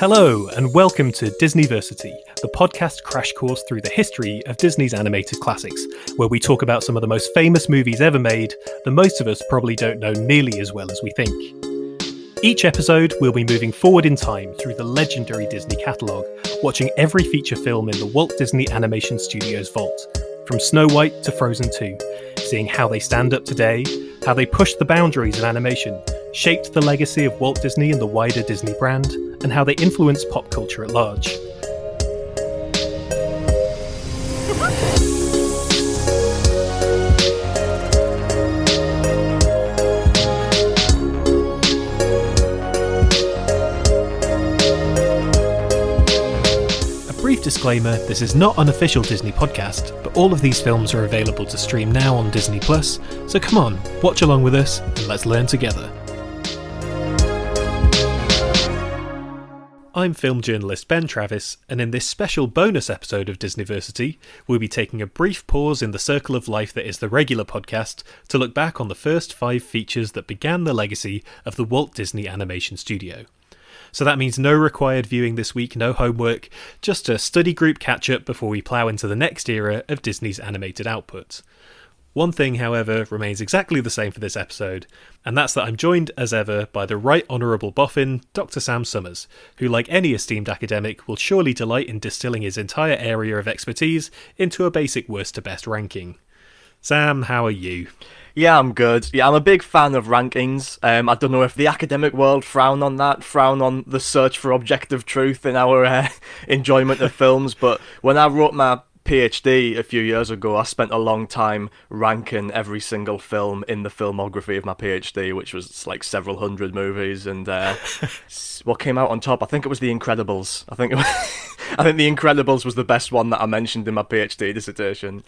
Hello, and welcome to Disneyversity, the podcast crash course through the history of Disney's animated classics, where we talk about some of the most famous movies ever made that most of us probably don't know nearly as well as we think. Each episode, we'll be moving forward in time through the legendary Disney catalogue, watching every feature film in the Walt Disney Animation Studios vault, from Snow White to Frozen 2, seeing how they stand up today, how they pushed the boundaries of animation, shaped the legacy of Walt Disney and the wider Disney brand, and how they influence pop culture at large. A brief disclaimer this is not an official Disney podcast, but all of these films are available to stream now on Disney Plus, so come on, watch along with us and let's learn together. I'm film journalist Ben Travis, and in this special bonus episode of Disneyversity, we'll be taking a brief pause in the circle of life that is the regular podcast to look back on the first five features that began the legacy of the Walt Disney Animation Studio. So that means no required viewing this week, no homework, just a study group catch up before we plough into the next era of Disney's animated output. One thing, however, remains exactly the same for this episode, and that's that I'm joined as ever by the Right Honourable Boffin, Dr. Sam Summers, who, like any esteemed academic, will surely delight in distilling his entire area of expertise into a basic worst to best ranking. Sam, how are you? Yeah, I'm good. Yeah, I'm a big fan of rankings. Um, I don't know if the academic world frown on that, frown on the search for objective truth in our uh, enjoyment of films. But when I wrote my PhD a few years ago, I spent a long time ranking every single film in the filmography of my PhD, which was like several hundred movies. And uh, what came out on top, I think it was The Incredibles. I think it was. I think The Incredibles was the best one that I mentioned in my PhD dissertation.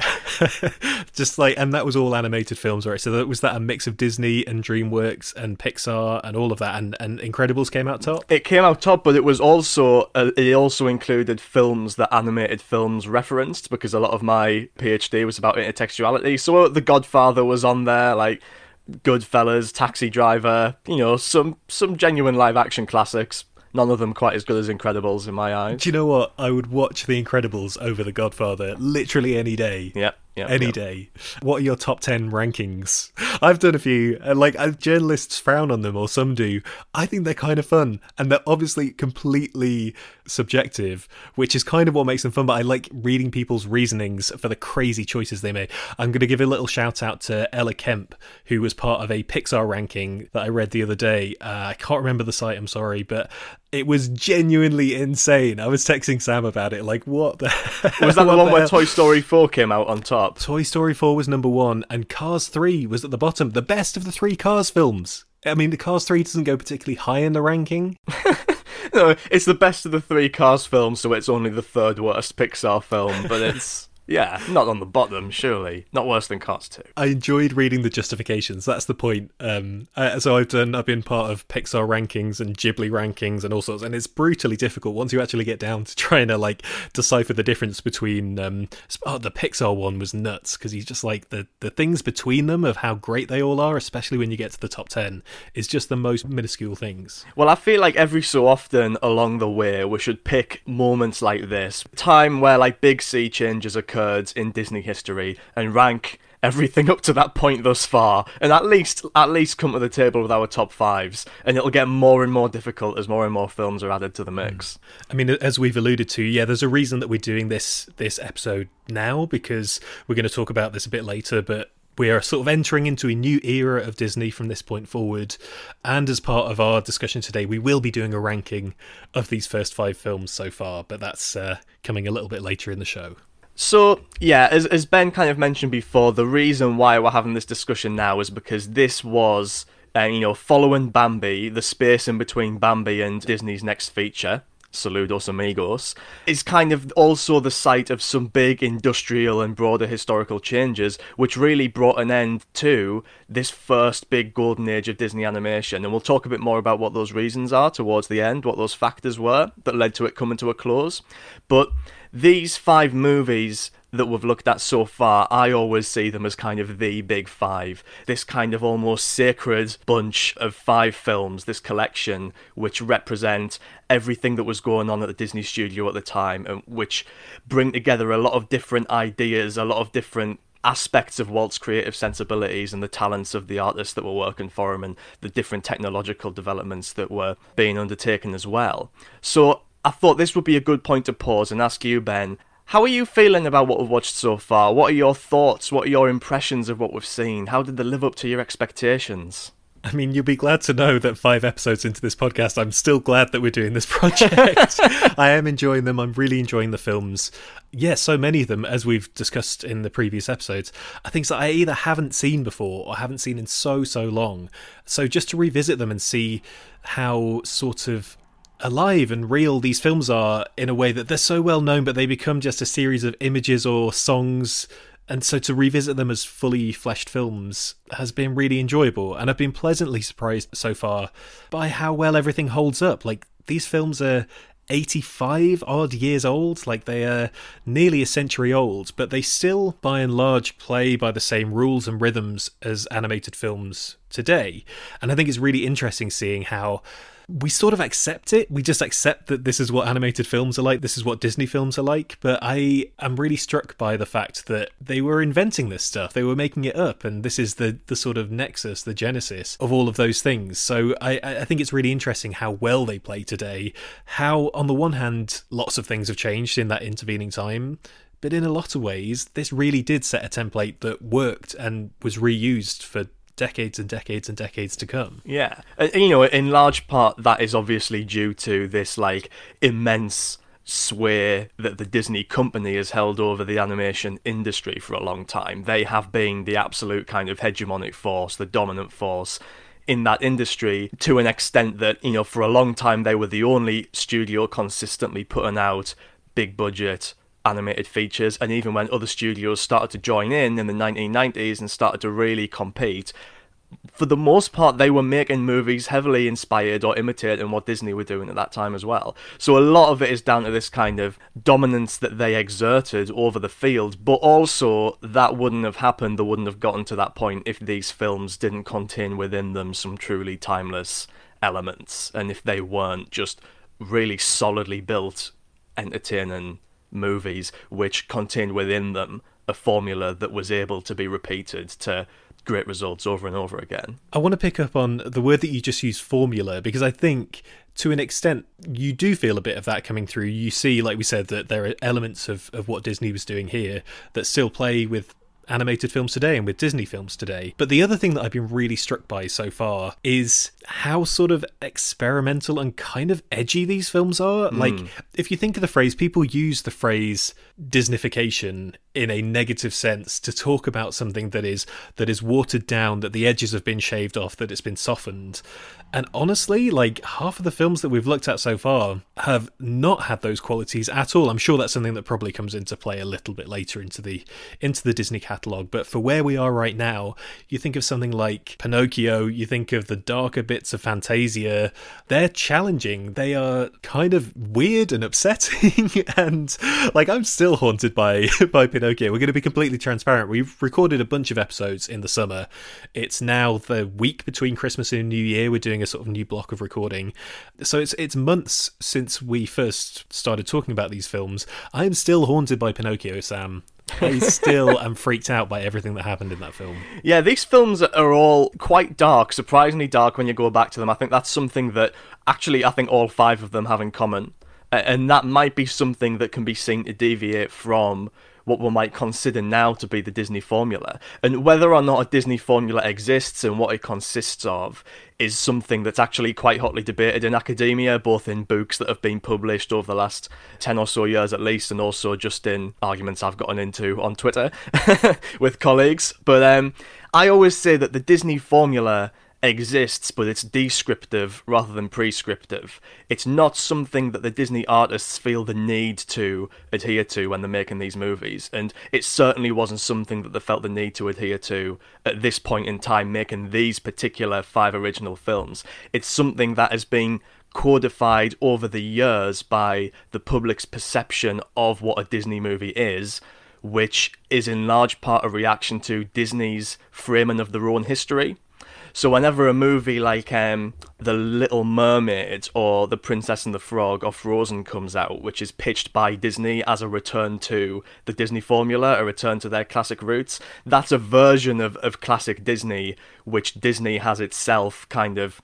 Just like, and that was all animated films, right? So that was that a mix of Disney and DreamWorks and Pixar and all of that, and, and Incredibles came out top. It came out top, but it was also uh, it also included films that animated films referenced because a lot of my PhD was about intertextuality. So The Godfather was on there, like Goodfellas, Taxi Driver, you know, some some genuine live action classics none of them quite as good as Incredibles in my eyes. Do you know what? I would watch The Incredibles over The Godfather literally any day. Yep. Yep, any yep. day. What are your top 10 rankings? I've done a few. and Like, uh, journalists frown on them, or some do. I think they're kind of fun. And they're obviously completely subjective, which is kind of what makes them fun. But I like reading people's reasonings for the crazy choices they made. I'm going to give a little shout out to Ella Kemp, who was part of a Pixar ranking that I read the other day. Uh, I can't remember the site, I'm sorry, but it was genuinely insane. I was texting Sam about it, like, what the Was that the one where Toy Story 4 came out on top? Toy Story 4 was number one, and Cars 3 was at the bottom. The best of the three Cars films. I mean, the Cars 3 doesn't go particularly high in the ranking. no, it's the best of the three Cars films, so it's only the third worst Pixar film, but it's. Yeah, not on the bottom, surely. Not worse than Cars 2. I enjoyed reading the justifications. That's the point. Um, uh, so I've done. I've been part of Pixar rankings and Ghibli rankings and all sorts, and it's brutally difficult once you actually get down to trying to like decipher the difference between. Um, oh, the Pixar one was nuts because he's just like the the things between them of how great they all are, especially when you get to the top ten, is just the most minuscule things. Well, I feel like every so often along the way we should pick moments like this, time where like big sea changes occur occurred in Disney history and rank everything up to that point thus far and at least at least come to the table with our top fives and it'll get more and more difficult as more and more films are added to the mix i mean as we've alluded to yeah there's a reason that we're doing this this episode now because we're going to talk about this a bit later but we are sort of entering into a new era of Disney from this point forward. And as part of our discussion today, we will be doing a ranking of these first five films so far, but that's uh, coming a little bit later in the show. So, yeah, as, as Ben kind of mentioned before, the reason why we're having this discussion now is because this was, uh, you know, following Bambi, the space in between Bambi and Disney's next feature, Saludos Amigos, is kind of also the site of some big industrial and broader historical changes, which really brought an end to this first big golden age of Disney animation. And we'll talk a bit more about what those reasons are towards the end, what those factors were that led to it coming to a close. But these five movies that we've looked at so far, I always see them as kind of the big five. This kind of almost sacred bunch of five films, this collection, which represent everything that was going on at the Disney studio at the time, and which bring together a lot of different ideas, a lot of different aspects of Walt's creative sensibilities and the talents of the artists that were working for him and the different technological developments that were being undertaken as well. So I thought this would be a good point to pause and ask you, Ben, how are you feeling about what we've watched so far? What are your thoughts? What are your impressions of what we've seen? How did they live up to your expectations? I mean, you'll be glad to know that five episodes into this podcast, I'm still glad that we're doing this project. I am enjoying them. I'm really enjoying the films. Yeah, so many of them, as we've discussed in the previous episodes, are things that I either haven't seen before or haven't seen in so, so long. So just to revisit them and see how sort of alive and real these films are in a way that they're so well known, but they become just a series of images or songs. And so to revisit them as fully fleshed films has been really enjoyable. And i've been pleasantly surprised so far by how well everything holds up. Like these films are 85 odd years old. Like they are nearly a century old but they still by and large play by the same rules and rhythms as animated films today. And i think it's really interesting seeing how we sort of accept it. We just accept that this is what animated films are like, this is what Disney films are like. But I am really struck by the fact that they were inventing this stuff, they were making it up, and this is the, the sort of nexus, the genesis of all of those things. So I, I think it's really interesting how well they play today. How, on the one hand, lots of things have changed in that intervening time. But in a lot of ways, this really did set a template that worked and was reused for decades and decades and decades to come. Yeah. And, you know, in large part, that is obviously due to this, like, immense sway that the Disney company has held over the animation industry for a long time. They have been the absolute kind of hegemonic force, the dominant force in that industry to an extent that, you know, for a long time they were the only studio consistently putting out big budget animated features and even when other studios started to join in in the 1990s and started to really compete for the most part they were making movies heavily inspired or imitating what Disney were doing at that time as well. So a lot of it is down to this kind of dominance that they exerted over the field but also that wouldn't have happened they wouldn't have gotten to that point if these films didn't contain within them some truly timeless elements and if they weren't just really solidly built entertaining movies which contained within them a formula that was able to be repeated to great results over and over again. I want to pick up on the word that you just used formula because I think to an extent you do feel a bit of that coming through. You see like we said that there are elements of of what Disney was doing here that still play with animated films today and with Disney films today. But the other thing that I've been really struck by so far is how sort of experimental and kind of edgy these films are. Mm. Like, if you think of the phrase, people use the phrase Disneyfication in a negative sense to talk about something that is that is watered down, that the edges have been shaved off, that it's been softened. And honestly, like half of the films that we've looked at so far have not had those qualities at all. I'm sure that's something that probably comes into play a little bit later into the into the Disney catalog. But for where we are right now, you think of something like Pinocchio, you think of the darker bits of Fantasia. They're challenging. They are kind of weird and upsetting. and like I'm still haunted by by Pinocchio. We're going to be completely transparent. We've recorded a bunch of episodes in the summer. It's now the week between Christmas and New Year. We're doing doing a sort of new block of recording. So it's it's months since we first started talking about these films. I am still haunted by Pinocchio, Sam. I still am freaked out by everything that happened in that film. Yeah, these films are all quite dark, surprisingly dark when you go back to them. I think that's something that actually I think all five of them have in common. And that might be something that can be seen to deviate from what we might consider now to be the Disney formula. And whether or not a Disney formula exists and what it consists of is something that's actually quite hotly debated in academia, both in books that have been published over the last 10 or so years at least, and also just in arguments I've gotten into on Twitter with colleagues. But um, I always say that the Disney formula exists, but it's descriptive rather than prescriptive. It's not something that the Disney artists feel the need to adhere to when they're making these movies, and it certainly wasn't something that they felt the need to adhere to at this point in time making these particular five original films. It's something that has been codified over the years by the public's perception of what a Disney movie is which is in large part a reaction to Disney's framing of their own history. So whenever a movie like um, The Little Mermaid or The Princess and the Frog or Frozen comes out, which is pitched by Disney as a return to the Disney formula, a return to their classic roots, that's a version of, of classic Disney which Disney has itself kind of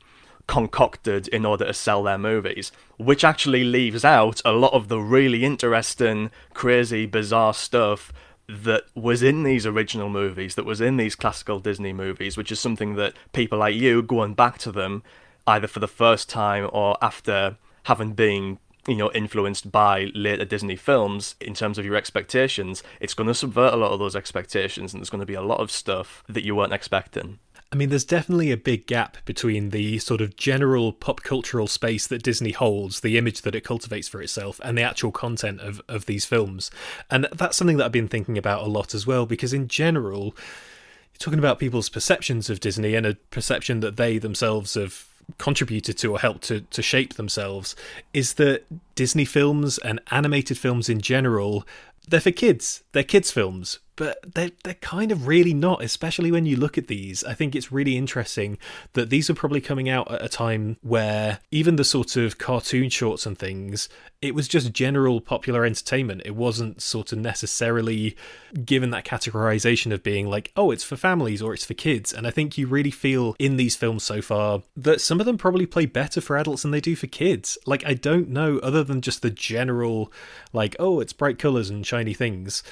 concocted in order to sell their movies, which actually leaves out a lot of the really interesting, crazy, bizarre stuff that was in these original movies, that was in these classical Disney movies, which is something that people like you, going back to them, either for the first time or after having been you know influenced by later Disney films in terms of your expectations, it's going to subvert a lot of those expectations, and there's going to be a lot of stuff that you weren't expecting. I mean, there's definitely a big gap between the sort of general pop cultural space that Disney holds, the image that it cultivates for itself, and the actual content of, of these films. And that's something that I've been thinking about a lot as well, because in general, you're talking about people's perceptions of Disney and a perception that they themselves have contributed to or helped to, to shape themselves is that Disney films and animated films in general, they're for kids. They're kids' films but they're, they're kind of really not, especially when you look at these. I think it's really interesting that these are probably coming out at a time where even the sort of cartoon shorts and things, it was just general popular entertainment. It wasn't sort of necessarily given that categorization of being like, oh, it's for families or it's for kids. And I think you really feel in these films so far that some of them probably play better for adults than they do for kids. Like, I don't know, other than just the general, like, oh, it's bright colors and shiny things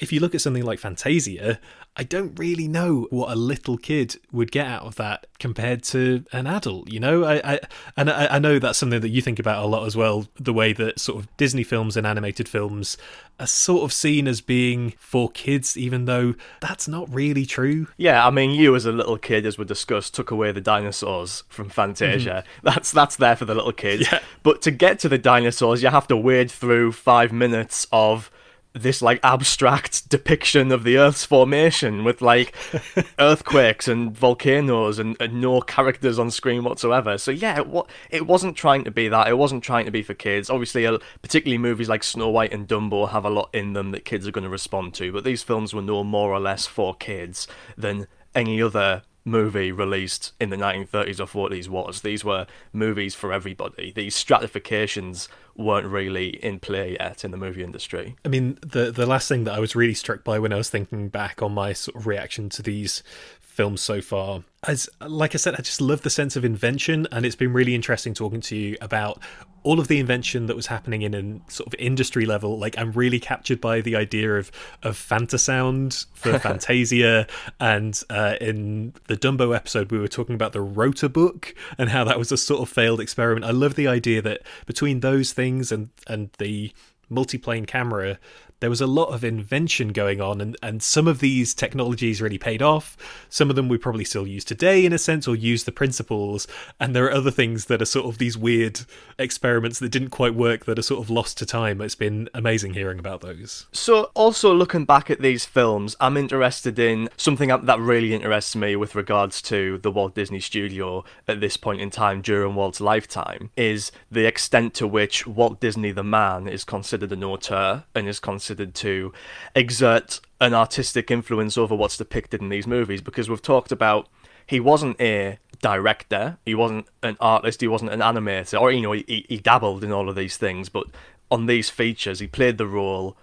if you look at something like Fantasia, I don't really know what a little kid would get out of that compared to an adult. You know, I, I and I, I, know that's something that you think about a lot as well. The way that sort of Disney films and animated films are sort of seen as being for kids, even though that's not really true. Yeah, I mean, you as a little kid, as we discussed, took away the dinosaurs from Fantasia. Mm-hmm. That's that's there for the little kids. Yeah. But to get to the dinosaurs, you have to wade through five minutes of this like abstract depiction of the Earth's formation with like earthquakes and volcanoes and, and, no characters on screen whatsoever. So yeah, it, it wasn't trying to be that. It wasn't trying to be for kids. Obviously, uh, particularly movies like Snow White and Dumbo have a lot in them that kids are going to respond to. But these films were no more or less for kids than any other movie released in the 1930s or 40s was. These were movies for everybody. These stratifications weren't really in play yet in the movie industry. I mean, the the last thing that I was really struck by when I was thinking back on my sort of reaction to these films so far. As like I said, I just love the sense of invention, and it's been really interesting talking to you about all of the invention that was happening in a sort of industry level. Like I'm really captured by the idea of of Fantasound for Fantasia, and uh, in the Dumbo episode, we were talking about the Rota book and how that was a sort of failed experiment. I love the idea that between those things and and the multiplane camera there was a lot of invention going on, and, and some of these technologies really paid off. Some of them we probably still use today, in a sense, or use the principles. And there are other things that are sort of these weird experiments that didn't quite work that are sort of lost to time. It's been amazing hearing about those. So, also looking back at these films, I'm interested in something that really interests me with regards to the Walt Disney Studio at this point in time during Walt's lifetime is the extent to which Walt Disney the man is considered an auteur and is considered considered to exert an artistic influence over what's depicted in these movies because we've talked about he wasn't a director, he wasn't an artist, he wasn't an animator, or you know, he, he dabbled in all of these things, but on these features, he played the role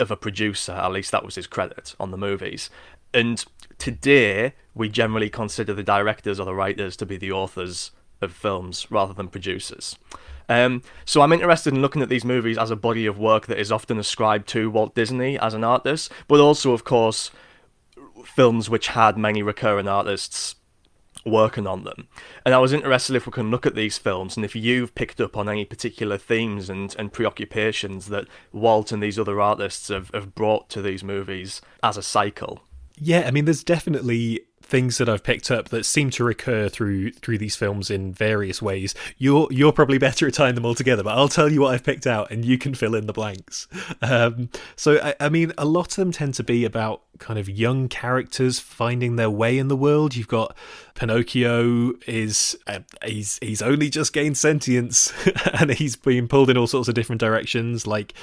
of a producer, at least that was his credit on the movies. And today, we generally consider the directors or the writers to be the authors of films rather than producers. Um, so I'm interested in looking at these movies as a body of work that is often ascribed to Walt Disney as an artist, but also, of course, films which had many recurring artists working on them. And I was interested if we can look at these films and if you've picked up on any particular themes and, and preoccupations that Walt and these other artists have, have brought to these movies as a cycle. Yeah, I mean, there's definitely things that I've picked up that seem to recur through through these films in various ways. You're you're probably better at tying them all together, but I'll tell you what I've picked out, and you can fill in the blanks. Um, so I, I mean, a lot of them tend to be about kind of young characters finding their way in the world. You've got Pinocchio is uh, he's he's only just gained sentience and he's being pulled in all sorts of different directions. Like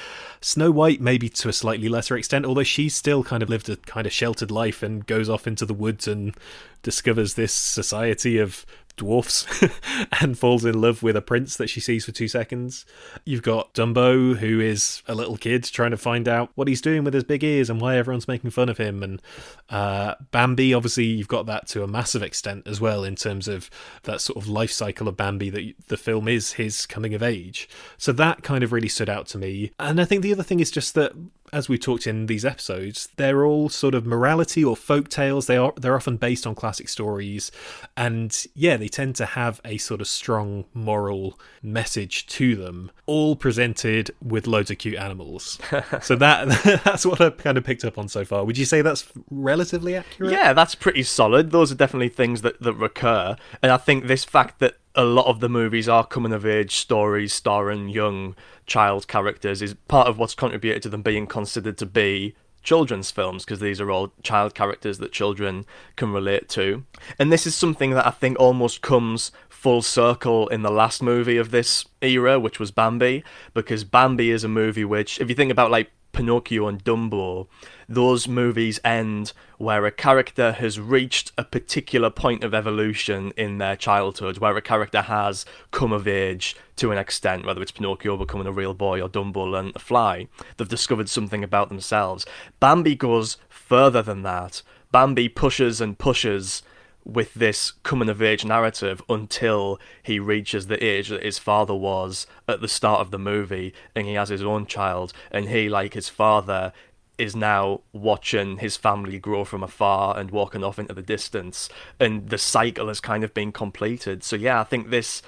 Snow White, maybe to a slightly lesser extent, although she's still kind of lived a kind of sheltered life and goes off into the woods and discovers this society of dwarfs and falls in love with a prince that she sees for two seconds. You've got Dumbo, who is a little kid trying to find out what he's doing with his big ears and why everyone's making fun of him. And uh, Bambi, obviously, you've got that to a massive extent as well in terms of that sort of life cycle of Bambi that the film is his coming of age. So that kind of really stood out to me. And I think the other thing is just that as we talked in these episodes, they're all sort of morality or folk tales. They are they're often based on classic stories, and yeah, they tend to have a sort of strong moral message to them, all presented with loads of cute animals. so that that's what I've kind of picked up on so far. Would you say that's relatively accurate? Yeah, that's pretty solid. Those are definitely things that, that recur, and I think this fact that a lot of the movies are coming of age stories starring young child characters is part of what's contributed to them being considered to be children's films because these are all child characters that children can relate to. And this is something that I think almost comes full circle in the last movie of this era, which was Bambi, because Bambi is a movie which, if you think about like Pinocchio and Dumbo, those movies end where a character has reached a particular point of evolution in their childhood, where a character has come of age to an extent, whether it's Pinocchio becoming a real boy or Dumbo learning to fly. They've discovered something about themselves. Bambi goes further than that. Bambi pushes and pushes with this coming of age narrative until he reaches the age that his father was at the start of the movie and he has his own child and he like his father is now watching his family grow from afar and walking off into the distance. And the cycle has kind of been completed. So yeah i think this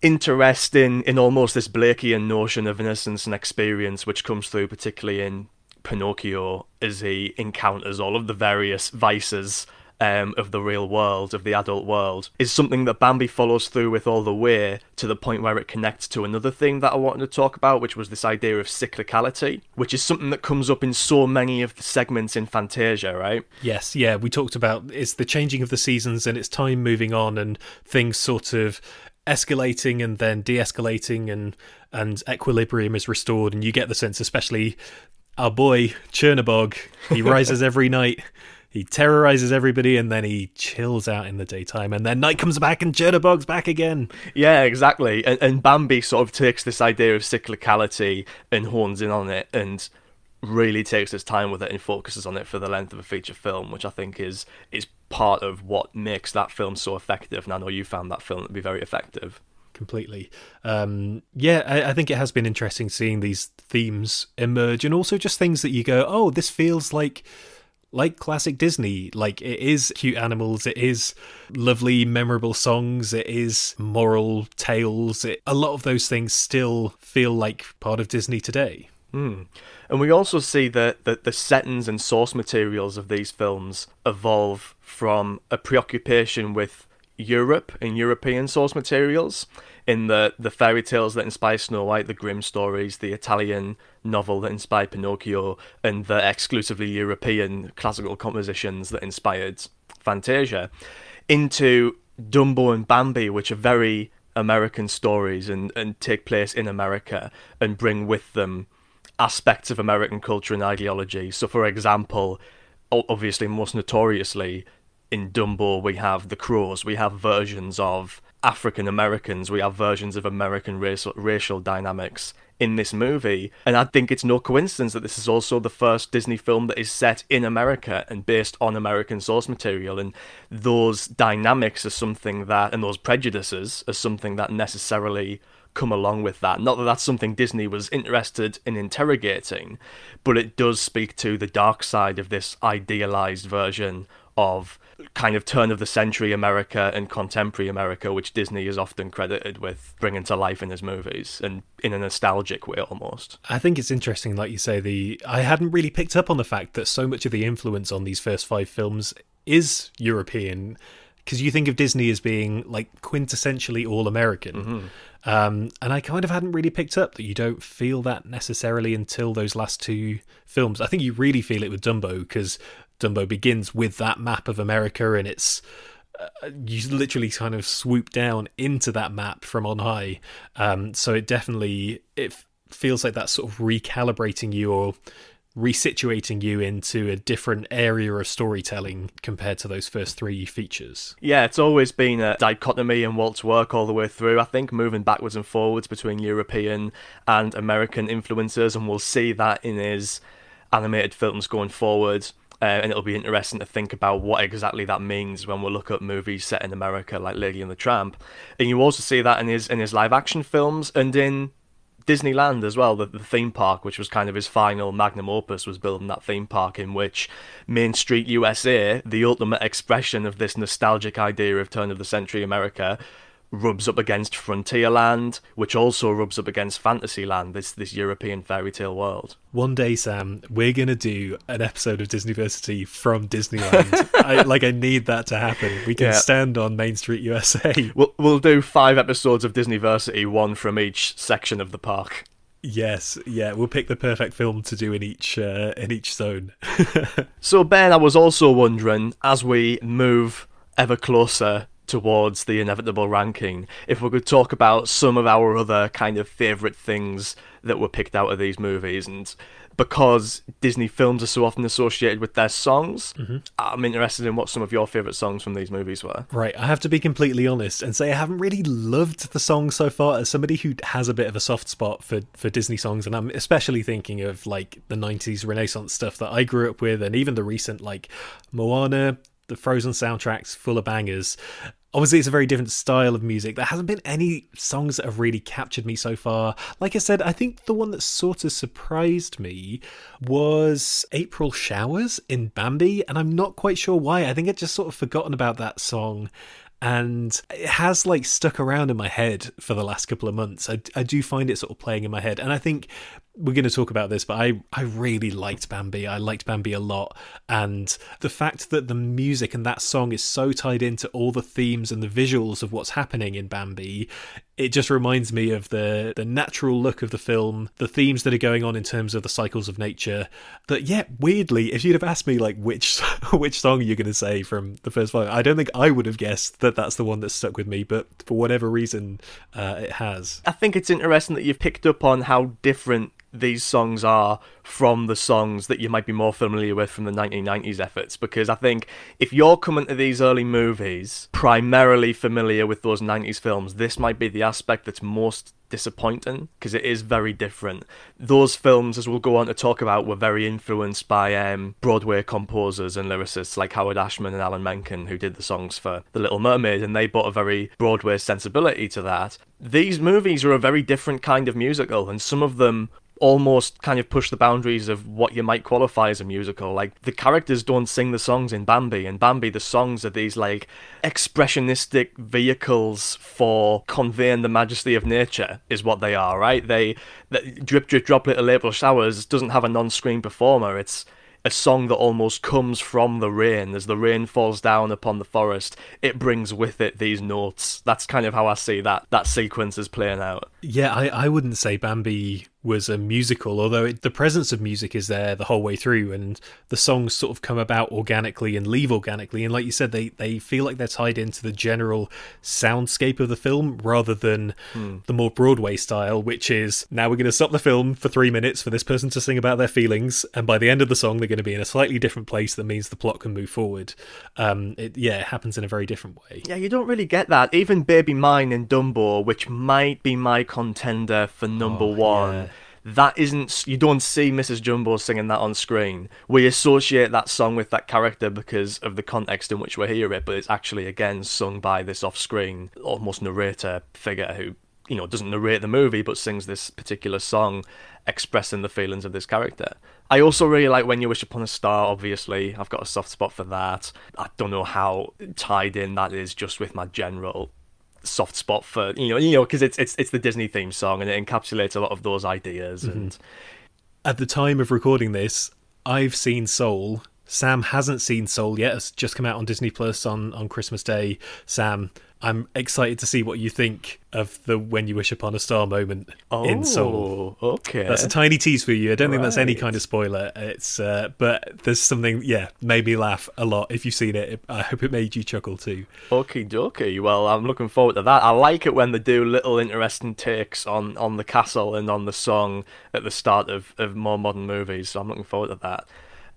interest in, in almost this blakean notion of innocence and experience which comes through particularly in pinocchio as he encounters all of the various vices um, of the real world, of the adult world, is something that Bambi follows through with all the way to the point where it connects to another thing that I wanted to talk about, which was this idea of cyclicality, which is something that comes up in so many of the segments in Fantasia, right? Yes, yeah, we talked about it's the changing of the seasons and it's time moving on and things sort of escalating and then de-escalating and and equilibrium is restored and you get the sense especially our boy Chernabog he rises every night he terrorizes everybody and then he chills out in the daytime and then night comes back and Chernabog's back again. Yeah, exactly. And, and Bambi sort of takes this idea of cyclicality and horns in on it and really takes his time with it and focuses on it for the length of a feature film, which I think is is part of what makes that film so effective. And I know you found that film to be very effective completely. Um, yeah, I, I, think it has been interesting seeing these themes emerge, and also just things that you go, "Oh, this feels like like classic Disney. Like it is cute animals, it is lovely, memorable songs, it is moral tales. It, a lot of those things still feel like part of Disney today. Mm. And we also see that, that the settings and source materials of these films evolve from a preoccupation with Europe and European source materials in the, the fairy tales that inspire Snow White, the Grimm stories, the Italian novel that inspired Pinocchio, and the exclusively European classical compositions that inspired Fantasia, into Dumbo and Bambi, which are very American stories and, and take place in America and bring with them aspects of American culture and ideology. So, for example, obviously, most notoriously, in Dumbo, we have the crows, we have versions of African Americans, we have versions of American racial, racial dynamics in this movie. And I think it's no coincidence that this is also the first Disney film that is set in America and based on American source material. And those dynamics are something that, and those prejudices are something that necessarily come along with that. Not that that's something Disney was interested in interrogating, but it does speak to the dark side of this idealized version of kind of turn of the century America and contemporary America, which Disney is often credited with bringing to life in his movies and in a nostalgic way almost. I think it's interesting, like you say, the I hadn't really picked up on the fact that so much of the influence on these first five films is European. Because you think of Disney as being like quintessentially all American. Mm-hmm. Um, and I kind of hadn't really picked up that you don't feel that necessarily until those last two films. I think you really feel it with Dumbo because Dumbo begins with that map of America and it's uh, you literally kind of swoop down into that map from on high. Um, so it definitely it feels like that's sort of recalibrating you or resituating you into a different area of storytelling compared to those first three features. Yeah, it's always been a dichotomy in Walt's work all the way through. I think moving backwards and forwards between European and American influences, and we'll see that in his animated films going forward. Uh, and it'll be interesting to think about what exactly that means when we look at movies set in America, like Lady and the Tramp. And you also see that in his in his live action films and in Disneyland as well, the, the theme park, which was kind of his final magnum opus, was building that theme park in which Main Street USA, the ultimate expression of this nostalgic idea of turn of the century America, rubs up against Frontierland, which also rubs up against Fantasyland, this this European fairy tale world. One day, Sam, we're gonna do an episode of Disneyversity from Disneyland. I, like, I need that to happen. We can Yeah. stand on Main Street USA. We'll we'll do five episodes of Disneyversity, one from each section of the park. Yes, yeah, we'll pick the perfect film to do in each uh, in each zone. So Ben, I was also wondering as we move ever closer towards the inevitable ranking, if we could talk about some of our other kind of favourite things that were picked out of these movies and because Disney films are so often associated with their songs, mm-hmm. I'm interested in what some of your favourite songs from these movies were. Right, I have to be completely honest and say I haven't really loved the song so far. As somebody who has a bit of a soft spot for for Disney songs, and I'm especially thinking of like the '90s Renaissance stuff that I grew up with, and even the recent like Moana, the Frozen soundtracks, full of bangers. Obviously, it's a very different style of music. There hasn't been any songs that have really captured me so far. Like I said, I think the one that sort of surprised me was April Showers in Bambi, and I'm not quite sure why. I think I'd just sort of forgotten about that song and it has like stuck around in my head for the last couple of months. I, I do find it sort of playing in my head, and I think we're going to talk about this, but I I really liked Bambi. I liked Bambi a lot, and the fact that the music and that song is so tied into all the themes and the visuals of what's happening in Bambi, it just reminds me of the the natural look of the film, the themes that are going on in terms of the cycles of nature. That yeah, weirdly, if you'd have asked me like which which song you're going to say from the first five, I don't think I would have guessed that that's the one that stuck with me. But for whatever reason, uh, it has. I think it's interesting that you've picked up on how different these songs are from the songs that you might be more familiar with from the 1990s efforts because I think if you're coming to these early movies primarily familiar with those 90s films this might be the aspect that's most disappointing because it is very different. Those films as we'll go on to talk about were very influenced by um, Broadway composers and lyricists like Howard Ashman and Alan Menken who did the songs for The Little Mermaid and they brought a very Broadway sensibility to that. These movies are a very different kind of musical and some of them almost kind of push the boundaries of what you might qualify as a musical. Like the characters don't sing the songs in Bambi, and Bambi the songs are these like expressionistic vehicles for conveying the majesty of nature is what they are, right? They, they drip drip drop little April showers doesn't have a non-screen performer. It's a song that almost comes from the rain as the rain falls down upon the forest it brings with it these notes that's kind of how i see that that sequence is playing out Yeah, I, I wouldn't say Bambi was a musical, although it, the presence of music is there the whole way through, and the songs sort of come about organically and leave organically. And like you said, they, they feel like they're tied into the general soundscape of the film rather than the more Broadway style, which is now we're going to stop the film for three minutes for this person to sing about their feelings, and by the end of the song, they're going to be in a slightly different place that means the plot can move forward. Um, it, yeah, it happens in a very different way. Yeah, you don't really get that. Even Baby Mine in Dumbo, which might be my contender for number Oh, one, yeah. That isn't. You don't see Mrs. Jumbo singing that on screen. We associate that song with that character because of the context in which we hear it, but it's actually again sung by this off-screen, almost narrator figure who, you know, doesn't narrate the movie but sings this particular song, expressing the feelings of this character. I also really like When You Wish Upon a Star, obviously. I've got a soft spot for that. I don't know how tied in that is just with my general soft spot for you know you know because it's it's it's the Disney theme song and it encapsulates a lot of those ideas mm-hmm. and At the time of recording this, I've seen Soul Sam hasn't seen Soul yet. It's just come out on Disney Plus on, on Christmas Day. Sam, I'm excited to see what you think of the "When You Wish Upon a Star" moment oh, in Soul. Okay, that's a tiny tease for you. I don't think that's any kind of spoiler. It's uh, but there's something yeah made me laugh a lot. If you've seen it, I hope it made you chuckle too. Okie dokie. Well, I'm looking forward to that. I like it when they do little interesting takes on, on the castle and on the song at the start of, of more modern movies. So I'm looking forward to that.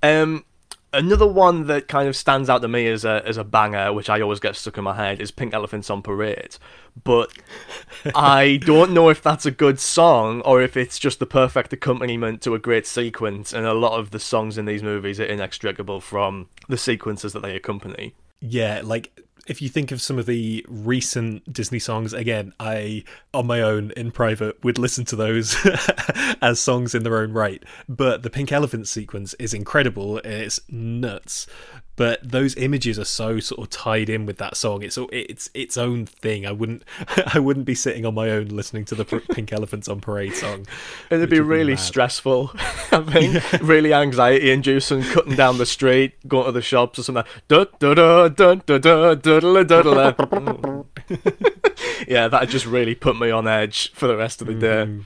Um, another one that kind of stands out to me as a as a banger, which I always get stuck in my head, is Pink Elephants on Parade. But I don't know if that's a good song or if it's just the perfect accompaniment to a great sequence. And a lot of the songs in these movies are inextricable from the sequences that they accompany. Yeah, like if you think of some of the recent Disney songs, again, I on my own in private would listen to those as songs in their own right. But the Pink Elephant sequence is incredible. It's nuts but those images are so sort of tied in with that song. It's it's its own thing. I wouldn't I wouldn't be sitting on my own listening to the Pink Elephants on Parade song. It'd be really be stressful. I think yeah. really anxiety inducing, cutting down the street, going to the shops or something. yeah, that just really put me on edge for the rest of the day. Mm.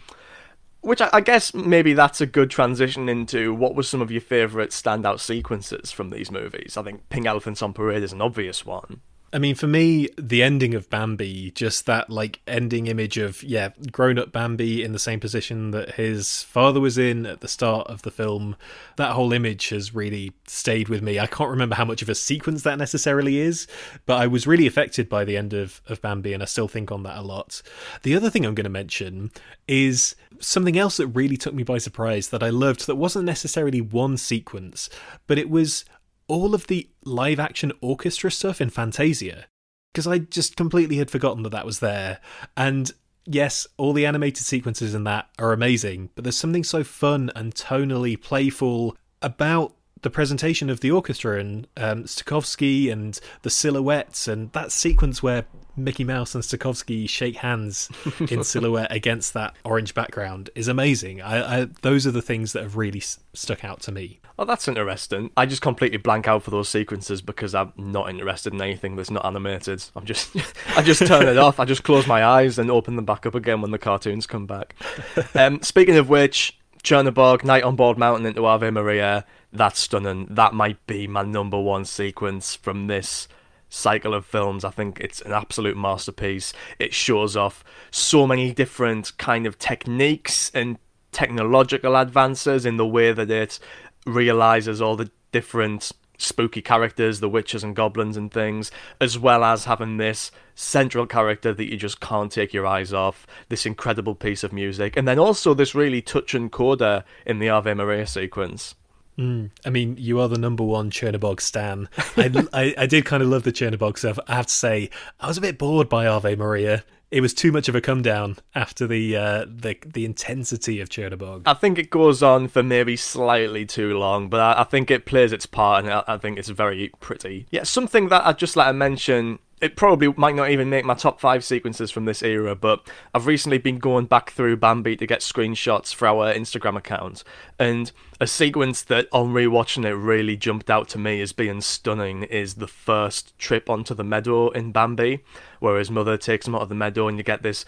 Which I, I guess maybe that's a good transition into what were some of your favourite standout sequences from these movies. I think Pink Elephants on Parade is an obvious one. I mean, for me, the ending of Bambi, just that like ending image of yeah, grown up Bambi in the same position that his father was in at the start of the film. That whole image has really stayed with me. I can't remember how much of a sequence that necessarily is, but I was really affected by the end of, of Bambi, and I still think on that a lot. The other thing I'm going to mention is something else that really took me by surprise that I loved that wasn't necessarily one sequence, but it was all of the live action orchestra stuff in Fantasia because I just completely had forgotten that that was there. And yes, all the animated sequences in that are amazing, but there's something so fun and tonally playful about the presentation of the orchestra and um, Stokowski and the silhouettes and that sequence where Mickey Mouse and Stokowski shake hands in silhouette against that orange background is amazing. I, I, those are the things that have really s- stuck out to me. Oh, that's interesting. I just completely blank out for those sequences because I'm not interested in anything that's not animated. I'm just, I just turn it off. I just close my eyes and open them back up again when the cartoons come back. Um, speaking of which, Chernabog, Night on Bald Mountain into Ave Maria, that's stunning. That might be my number one sequence from this cycle of films. I think it's an absolute masterpiece. It shows off so many different kind of techniques and technological advances in the way that it realizes all the different spooky characters, the witches and goblins and things, as well as having this central character that you just can't take your eyes off, this incredible piece of music, and then also this really touching coda in the Ave Maria sequence. Mm, I mean, you are the number one Chernabog stan. I, I, I did kind of love the Chernabog stuff. I have to say, I was a bit bored by Ave Maria. It was too much of a come down after the uh, the the intensity of Chernobog. I think it goes on for maybe slightly too long, but I, I think it plays its part, and I, I think it's very pretty. Yeah, something that I'd just like to mention. It probably might not even make my top five sequences from this era, but I've recently been going back through Bambi to get screenshots for our Instagram account, and a sequence that on rewatching it really jumped out to me as being stunning is the first trip onto the meadow in Bambi, where his mother takes him out of the meadow, and you get this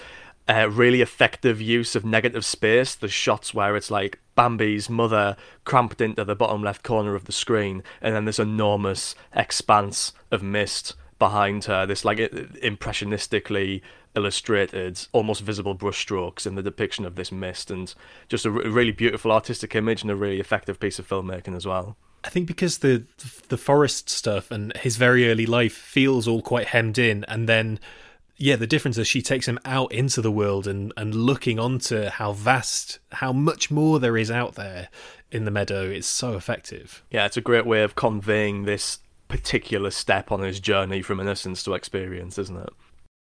uh, really effective use of negative space. The shots where it's like Bambi's mother cramped into the bottom left corner of the screen, and then this enormous expanse of mist behind her. This like impressionistically illustrated, almost visible brushstrokes in the depiction of this mist, and just a r- really beautiful artistic image and a really effective piece of filmmaking as well. I think because the the forest stuff and his very early life feels all quite hemmed in, and then yeah, the difference is she takes him out into the world and and looking onto how vast, how much more there is out there in the meadow. It's so effective. Yeah, it's a great way of conveying this particular step on his journey from innocence to experience, isn't it?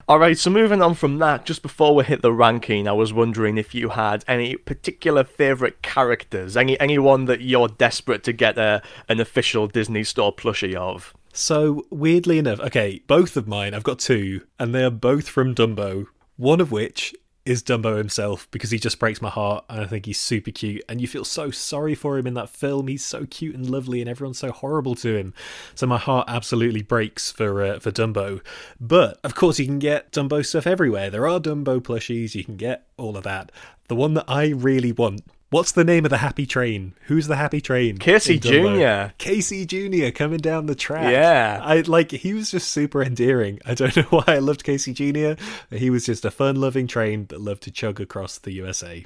Alright, so moving on from that, just before we hit the ranking, I was wondering if you had any particular favourite characters, any anyone that you're desperate to get a, an official Disney Store plushie of. So weirdly enough, okay, both of mine, I've got two, and they are both from Dumbo. One of which is Dumbo himself because he just breaks my heart and I think he's super cute and you feel so sorry for him in that film. He's so cute and lovely and everyone's so horrible to him. So my heart absolutely breaks for uh, for Dumbo. But of course you can get Dumbo stuff everywhere. There are Dumbo plushies, you can get all of that. The one that I really want What's the name of the happy train? Who's the happy train? Casey Jr. Casey Jr. coming down the track. Yeah. I like he was just super endearing. I don't know why I loved Casey Jr. He was just a fun-loving train that loved to chug across the USA.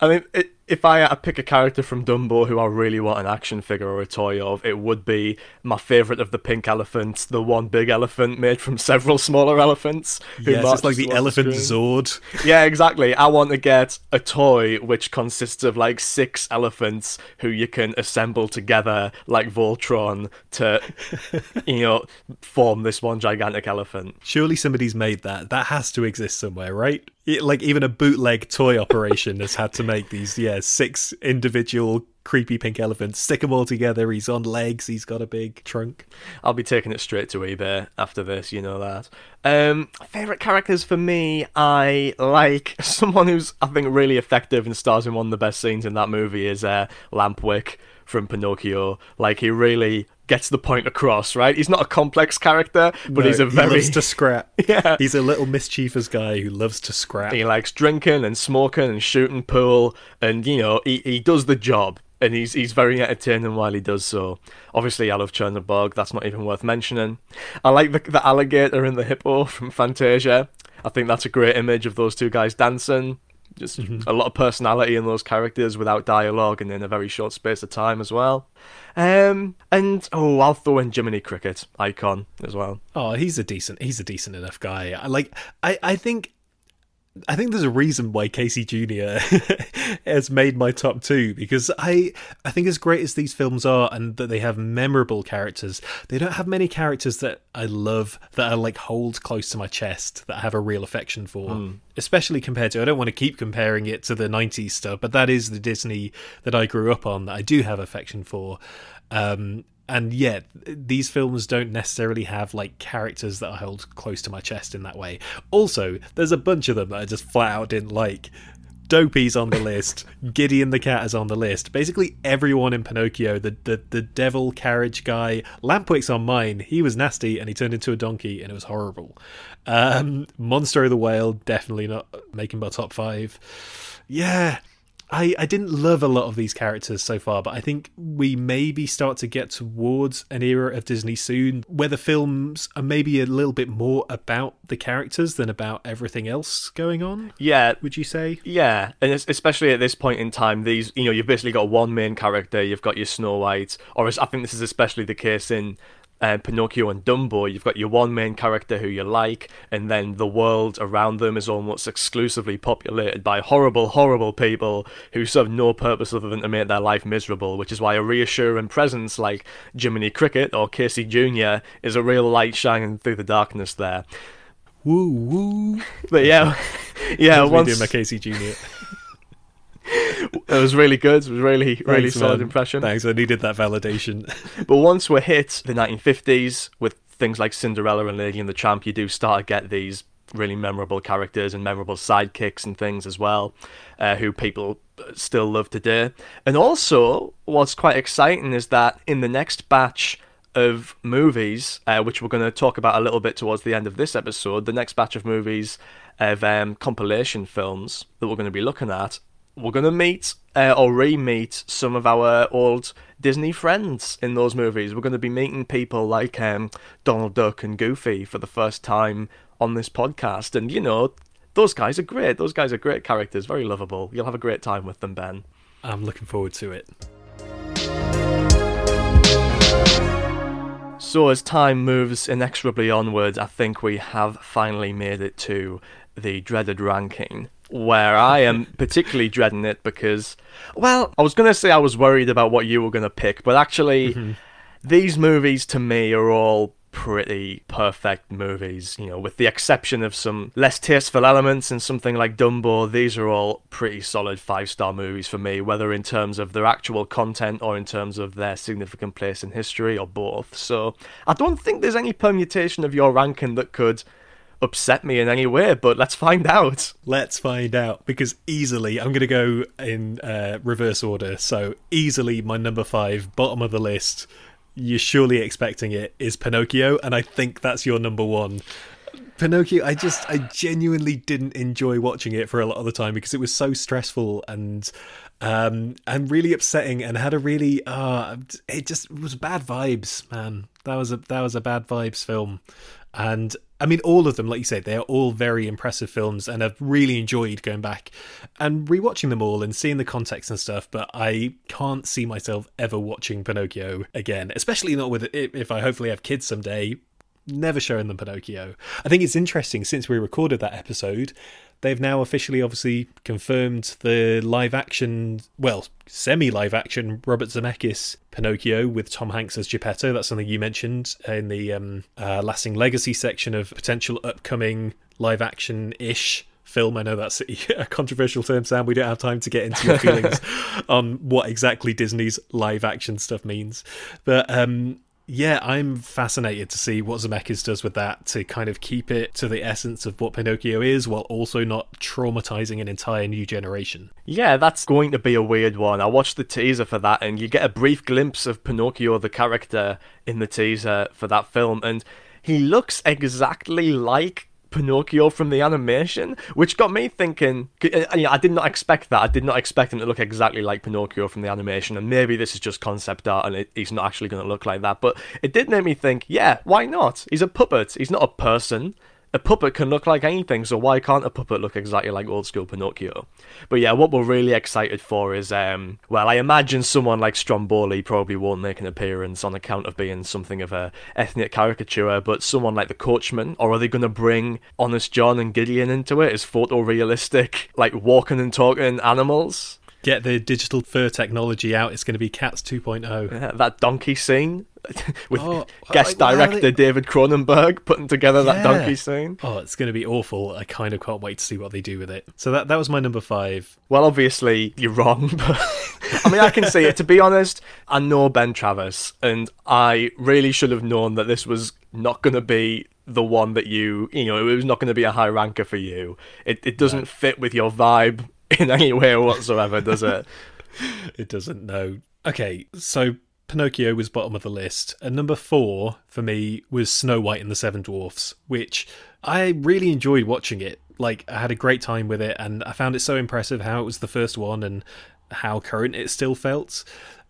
I mean, it, if I had to pick a character from Dumbo who I really want an action figure or a toy of, it would be my favourite of the pink elephants, the one big elephant made from several smaller elephants. Who yeah, it's like the elephant Zord. Yeah, exactly. I want to get a toy which consists of like six elephants who you can assemble together like Voltron to, you know, form this one gigantic elephant. Surely somebody's made that. That has to exist somewhere, right? It, like even a bootleg toy operation has had to make these, yeah, six individual creepy pink elephants. Stick them all together. He's on legs. He's got a big trunk. I'll be taking it straight to eBay after this. You know that. Um, favorite characters for me, I like someone who's I think really effective and stars in one of the best scenes in that movie is uh, Lampwick from Pinocchio. Like he really gets the point across, right? He's not a complex character, but no, he's a very he loves to scrap. yeah, he's a little mischievous guy who loves to scrap. He likes drinking and smoking and shooting pool, and you know he he does the job. And he's he's very entertaining while he does so. Obviously, I love Chernabog. That's not even worth mentioning. I like the, the alligator and the hippo from Fantasia. I think that's a great image of those two guys dancing. Just mm-hmm. a lot of personality in those characters without dialogue and in a very short space of time as well. Um, and oh, I'll throw in Jiminy Cricket icon as well. Oh, he's a decent, he's a decent enough guy. Like, I, I think I think there's a reason why Casey Jr. has made my top two because I I think as great as these films are and that they have memorable characters, they don't have many characters that I love that I like hold close to my chest that I have a real affection for. Mm. Especially compared to I don't want to keep comparing it to the 90s stuff, but that is the Disney that I grew up on that I do have affection for. Um, and yet these films don't necessarily have like characters that I hold close to my chest in that way. Also, there's a bunch of them that I just flat out didn't like. Dopey's on the list. Gideon the cat is on the list. Basically, everyone in Pinocchio, the, the the devil carriage guy, Lampwick's on mine. He was nasty and he turned into a donkey and it was horrible. Um, of the whale definitely not making my top five. Yeah, I, I didn't love a lot of these characters so far, but I think we maybe start to get towards an era of Disney soon where the films are maybe a little bit more about the characters than about everything else going on. Yeah. Would you say? Yeah. And especially at this point in time, these, you know, you've basically got one main character, you've got your Snow White, or I think this is especially the case in uh, Pinocchio and Dumbo, you've got your one main character who you like, and then the world around them is almost exclusively populated by horrible, horrible people who serve no purpose other than to make their life miserable, which is why a reassuring presence like Jiminy Cricket or Casey Jr. is a real light shining through the darkness there. Woo woo. But yeah, yeah, once... doing my Casey Jr. it was really good. It was really, really Thanks, solid man. impression. Thanks. I needed that validation. but once we're hit the 1950s with things like Cinderella and Lady and the Tramp, you do start to get these really memorable characters and memorable sidekicks and things as well, uh, who people still love to today. And also, what's quite exciting is that in the next batch of movies, uh, which we're going to talk about a little bit towards the end of this episode, the next batch of movies of um, compilation films that we're going to be looking at we're gonna meet uh, or re-meet some of our old Disney friends in those movies. We're gonna be meeting people like um, Donald Duck and Goofy for the first time on this podcast, and you know, those guys are great. Those guys are great characters, very lovable. You'll have a great time with them, Ben. I'm looking forward to it. So, as time moves inexorably onwards, I think we have finally made it to the dreaded ranking where I am particularly dreading it because, well, I was going to say I was worried about what you were going to pick, but actually, mm-hmm. these movies to me are all pretty perfect movies, you know, with the exception of some less tasteful elements in something like Dumbo, these are all pretty solid five star movies for me, whether in terms of their actual content or in terms of their significant place in history or both. So I don't think there's any permutation of your ranking that could upset me in any way, but let's find out. Let's find out because easily I'm going to go in uh, reverse order. So easily my number five, bottom of the list. You're surely expecting it is Pinocchio, and I think that's your number one. Pinocchio, I just, I genuinely didn't enjoy watching it for a lot of the time because it was so stressful and um and really upsetting and had a really uh it just was bad vibes man that was a that was a bad vibes film and I mean, all of them, like you said, they are all very impressive films, and I've really enjoyed going back and rewatching them all and seeing the context and stuff. But I can't see myself ever watching Pinocchio again, especially not with if I hopefully have kids someday. Never showing them Pinocchio. I think it's interesting since we recorded that episode they've now officially obviously confirmed the live action, well, semi live action Robert Zemeckis Pinocchio with Tom Hanks as Geppetto. That's something you mentioned in the um, uh, Lasting Legacy section of potential upcoming live action ish film. I know that's a controversial term, Sam. We don't have time to get into your feelings on what exactly Disney's live action stuff means. But um, yeah, I'm fascinated to see what Zemeckis does with that to kind of keep it to the essence of what Pinocchio is while also not traumatizing an entire new generation. Yeah, that's going to be a weird one. I watched the teaser for that and you get a brief glimpse of Pinocchio, the character, in the teaser for that film, and he looks exactly like Pinocchio from the animation, which got me thinking. Uh, I did not expect that. I did not expect him to look exactly like Pinocchio from the animation, and maybe this is just concept art and it, he's not actually going to look like that. But it did make me think, yeah, why not? He's a puppet. He's not a person a puppet can look like anything, so why can't a puppet look exactly like old school Pinocchio? But yeah, what we're really excited for is, um, well, I imagine someone like Stromboli probably won't make an appearance on account of being something of a ethnic caricature, but someone like the Coachman, or are they going to bring Honest John and Gideon into it as photorealistic, like walking and talking animals? Get the digital fur technology out. It's going to be Cats 2.0. Yeah, that donkey scene with oh, guest director they... David Cronenberg putting together yeah. that donkey scene. Oh, it's going to be awful. I kind of can't wait to see what they do with it. So that that was my number five. Well, obviously you're wrong, but I mean I can see it. To be honest, I know Ben Travis, and I really should have known that this was not going to be the one that you you know it was not going to be a high ranker for you. It it doesn't right. fit with your vibe in any way whatsoever, does it? it doesn't. No. Okay, so Pinocchio was bottom of the list. And number four for me was Snow White and the Seven Dwarfs, which I really enjoyed watching it. Like, I had a great time with it, and I found it so impressive how it was the first one and how current it still felt.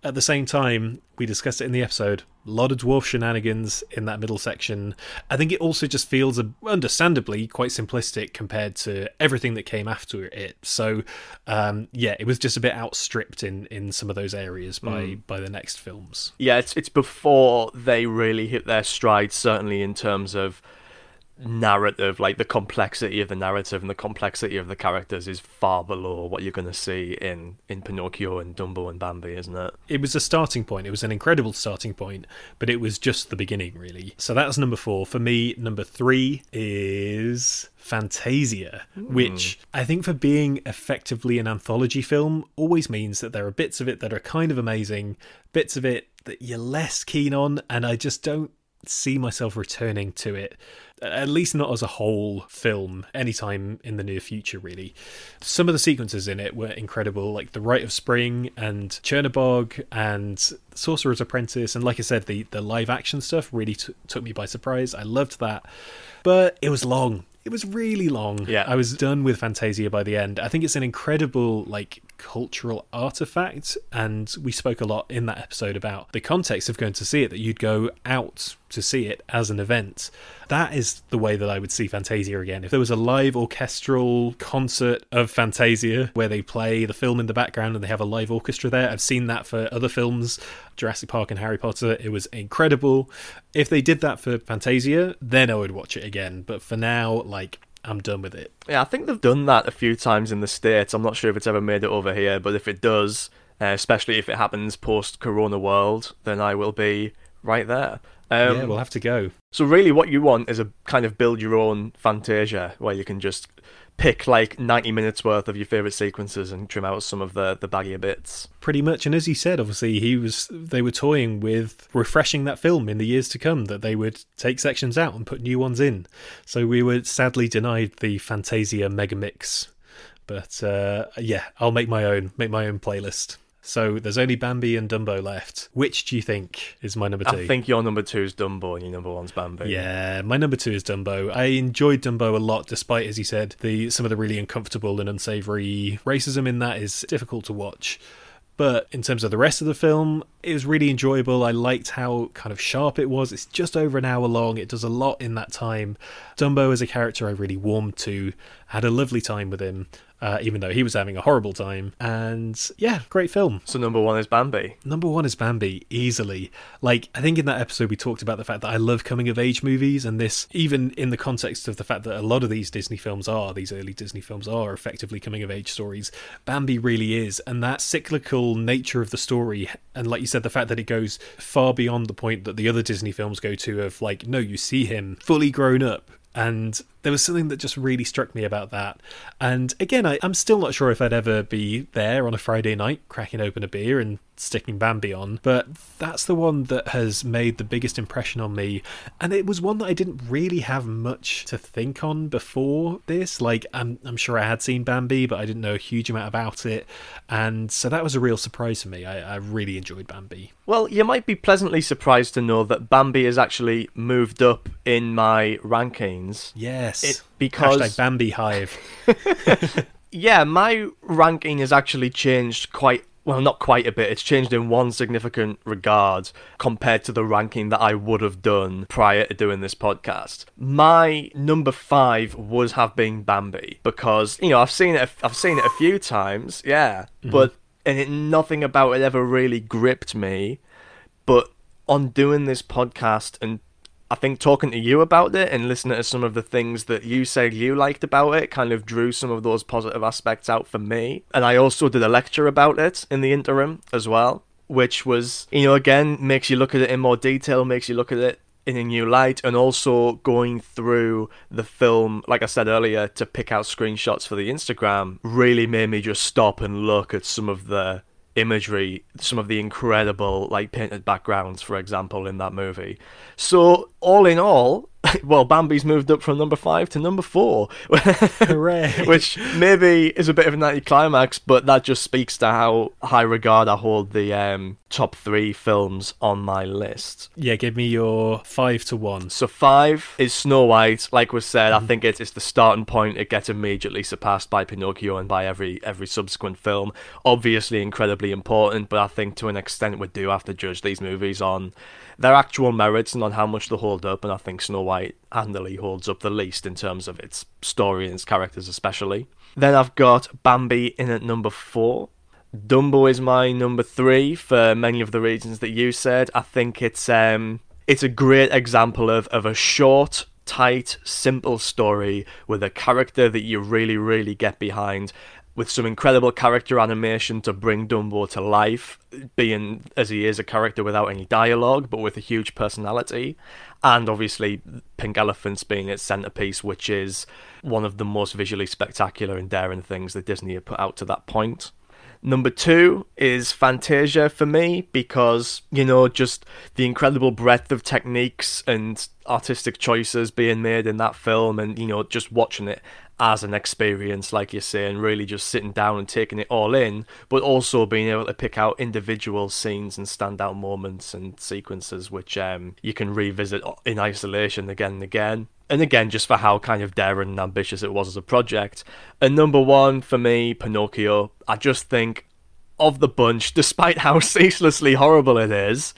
At the same time, we discussed it in the episode. A lot of dwarf shenanigans in that middle section. I think it also just feels, understandably, quite simplistic compared to everything that came after it. So, um, yeah, it was just a bit outstripped in, in some of those areas by mm. by the next films. Yeah, it's it's before they really hit their stride. Certainly in terms of narrative, like the complexity of the narrative and the complexity of the characters is far below what you're going to see in in Pinocchio and Dumbo and Bambi, isn't it? It was a starting point. It was an incredible starting point, but it was just the beginning, really. So that's number four. For me, number three is Fantasia, mm. which I think for being effectively an anthology film always means that there are bits of it that are kind of amazing, bits of it that you're less keen on, and I just don't see myself returning to it at least not as a whole film anytime in the near future really some of the sequences in it were incredible like the rite of spring and chernabog and sorcerer's apprentice and like i said the the live action stuff really t- took me by surprise i loved that but it was long it was really long. Yeah. I was done with Fantasia by the end. I think it's an incredible like cultural artifact and we spoke a lot in that episode about the context of going to see it that you'd go out to see it as an event. That is the way that I would see Fantasia again. If there was a live orchestral concert of Fantasia where they play the film in the background and they have a live orchestra there, I've seen that for other films, Jurassic Park and Harry Potter. It was incredible. If they did that for Fantasia, then I would watch it again. But for now, like, I'm done with it. Yeah, I think they've done that a few times in the States. I'm not sure if it's ever made it over here, but if it does, uh, especially if it happens post Corona world, then I will be right there. Um, yeah, we'll have to go. So really, what you want is a kind of build your own Fantasia where you can just pick like 90 minutes worth of your favorite sequences and trim out some of the the baggier bits. Pretty much, and as he said, obviously he was they were toying with refreshing that film in the years to come. That they would take sections out and put new ones in. So we were sadly denied the Fantasia Megamix. But uh, yeah, I'll make my own, make my own playlist. So there's only Bambi and Dumbo left. Which do you think is my number two? I think your number two is Dumbo and your number one's Bambi. Yeah, my number two is Dumbo. I enjoyed Dumbo a lot, despite, as you said, the some of the really uncomfortable and unsavory racism in that is difficult to watch. But in terms of the rest of the film, it was really enjoyable. I liked how kind of sharp it was. It's just over an hour long. It does a lot in that time. Dumbo as a character I really warmed to. Had a lovely time with him uh, even though he was having a horrible time. And yeah, great film. So number one is Bambi. Number one is Bambi, easily. Like, I think in that episode we talked about the fact that I love coming of age movies, and this, even in the context of the fact that a lot of these Disney films are, these early Disney films are effectively coming of age stories, Bambi really is. And that cyclical nature of the story, and like you said, the fact that it goes far beyond the point that the other Disney films go to of like, no, you see him fully grown up and there was something that just really struck me about that. And again, I, am still not sure if I'd ever be there on a Friday night, cracking open a beer and sticking Bambi on, but that's the one that has made the biggest impression on me. And it was one that I didn't really have much to think on before this. Like, I'm, I'm sure I had seen Bambi, but I didn't know a huge amount about it. And so that was a real surprise for me. I, I really enjoyed Bambi. Well, you might be pleasantly surprised to know that Bambi has actually moved up in my rankings. Yes. It, because. Hashtag Bambi Hive. yeah, my ranking has actually changed quite well, not quite a bit. It's changed in one significant regard compared to the ranking that I would have done prior to doing this podcast. My number five would have been Bambi because you know I've seen it. I've seen it a few times, yeah, mm-hmm. but and it, nothing about it ever really gripped me. But on doing this podcast and I think talking to you about it and listening to some of the things that you said you liked about it kind of drew some of those positive aspects out for me. And I also did a lecture about it in the interim as well, which was, you know, again, makes you look at it in more detail, makes you look at it in a new light, and also going through the film, like I said earlier, to pick out screenshots for the Instagram really made me just stop and look at some of the imagery, some of the incredible like painted backgrounds, for example, in that movie. So all in all, well, Bambi's moved up from number five to number four, which maybe is a bit of an anticlimax, but that just speaks to how high regard I hold the um, top three films on my list. Yeah, give me your five to one. So five is Snow White. Like was said, mm-hmm. I think it's, it's the starting point. It gets immediately surpassed by Pinocchio and by every every subsequent film. Obviously, incredibly important, but I think to an extent we do have to judge these movies on their actual merits and on how much they hold up. And I think Snow White handily holds up the least in terms of its story and its characters, especially. Then I've got Bambi in at number four. Dumbo is my number three for many of the reasons that you said. I think it's um it's a great example of, of a short, tight, simple story with a character that you really, really get behind with some incredible character animation to bring Dumbo to life, being as he is a character without any dialogue, but with a huge personality. And obviously, Pink Elephants being its centerpiece, which is one of the most visually spectacular and daring things that Disney had put out to that point. Number two is Fantasia for me because, you know, just the incredible breadth of techniques and artistic choices being made in that film and, you know, just watching it as an experience, like you're saying, really just sitting down and taking it all in, but also being able to pick out individual scenes and standout moments and sequences which um, you can revisit in isolation again and again. And again, just for how kind of daring and ambitious it was as a project. And number one for me, Pinocchio. I just think of the bunch, despite how ceaselessly horrible it is,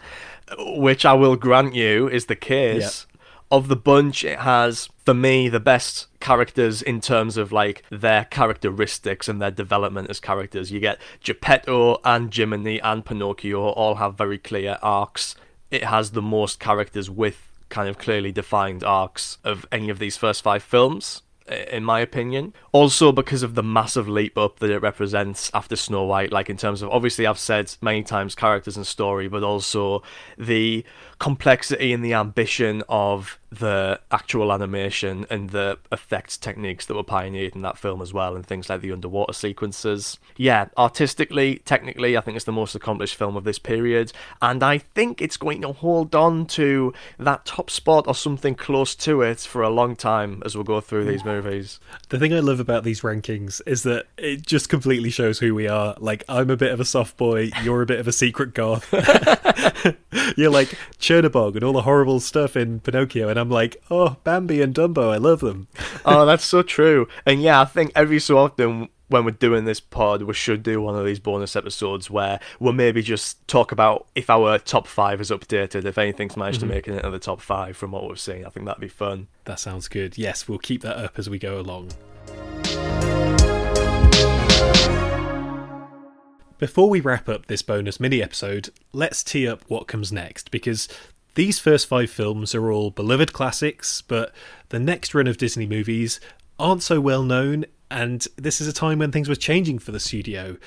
which I will grant you is the case. Yep of the bunch, it has, for me, the best characters in terms of like their characteristics and their development as characters. You get Geppetto and Jiminy and Pinocchio all have very clear arcs. It has the most characters with kind of clearly defined arcs of any of these first five films in my opinion. Also because of the massive leap up that it represents after Snow White, like in terms of obviously I've said many times characters and story, but also the complexity and the ambition of the actual animation and the effects techniques that were pioneered in that film as well, and things like the underwater sequences. Yeah, artistically, technically, I think it's the most accomplished film of this period, and I think it's going to hold on to that top spot or something close to it for a long time as we'll go through these mm. movies. The thing I love about these rankings is that it just completely shows who we are. Like, I'm a bit of a soft boy, you're a bit of a secret goth. you're like Chernabog and all the horrible stuff in Pinocchio, and I'm like, oh, Bambi and Dumbo, I love them. oh, that's so true. And yeah, I think every so often when we're doing this pod, we should do one of these bonus episodes where we'll maybe just talk about if our top five is updated, if anything's managed mm-hmm. to make it into the top five from what we've seen. I think that'd be fun. That sounds good. Yes, we'll keep that up as we go along. Before we wrap up this bonus mini episode, let's tee up what comes next because these first five films are all beloved classics, but the next run of Disney movies aren't so well known and this is a time when things were changing for the studio.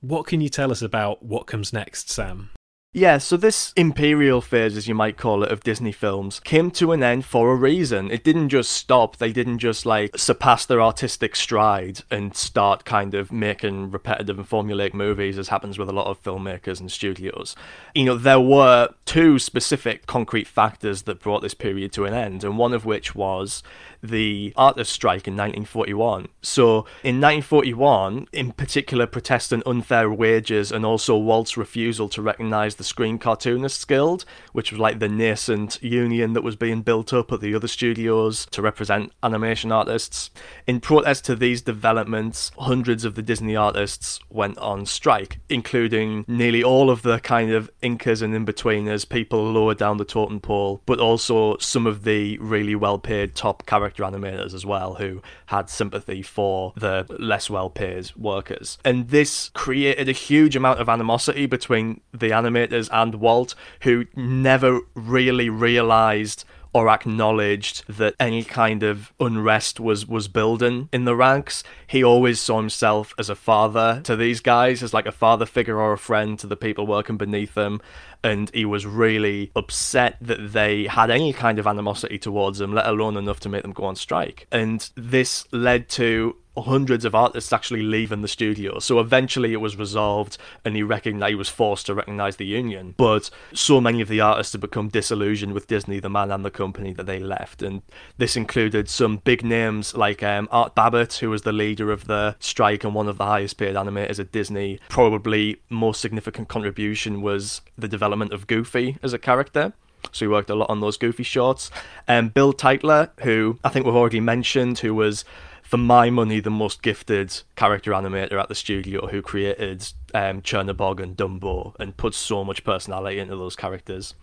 What can you tell us about what comes next, Sam? Yeah, so this imperial phase, as you might call it, of Disney films came to an end for a reason. It didn't just stop, they didn't just like surpass their artistic stride and start kind of making repetitive and formulaic movies, as happens with a lot of filmmakers and studios. You know, there were two specific concrete factors that brought this period to an end, and one of which was the artist strike in 1941. So, in 1941, in particular, protestant unfair wages and also Walt's refusal to recognise the Screen Cartoonists Guild, which was like the nascent union that was being built up at the other studios to represent animation artists. In protest to these developments, hundreds of the Disney artists went on strike, including nearly all of the kind of inkers and in-betweeners, people lower down the totem pole, but also some of the really well-paid top character animators as well, who had sympathy for the less well-paid workers. And this created a huge amount of animosity between the animators and Walt, who never really realized or acknowledged that any kind of unrest was was building in the ranks. He always saw himself as a father to these guys, as like a father figure or a friend to the people working beneath him. And he was really upset that they had any kind of animosity towards him, let alone enough to make them go on strike. And this led to hundreds of artists actually leaving the studio. So eventually it was resolved and he recognized he was forced to recognize the union. But so many of the artists had become disillusioned with Disney, the man and the company that they left. And this included some big names like um, Art Babbitt, who was the leader of the strike and one of the highest paid animators at Disney. Probably most significant contribution was the development of Goofy as a character. So he worked a lot on those Goofy shorts. And um, Bill Tytla, who I think we've already mentioned, who was for my money, the most gifted character animator at the studio who created um, Chernabog and Dumbo and put so much personality into those characters.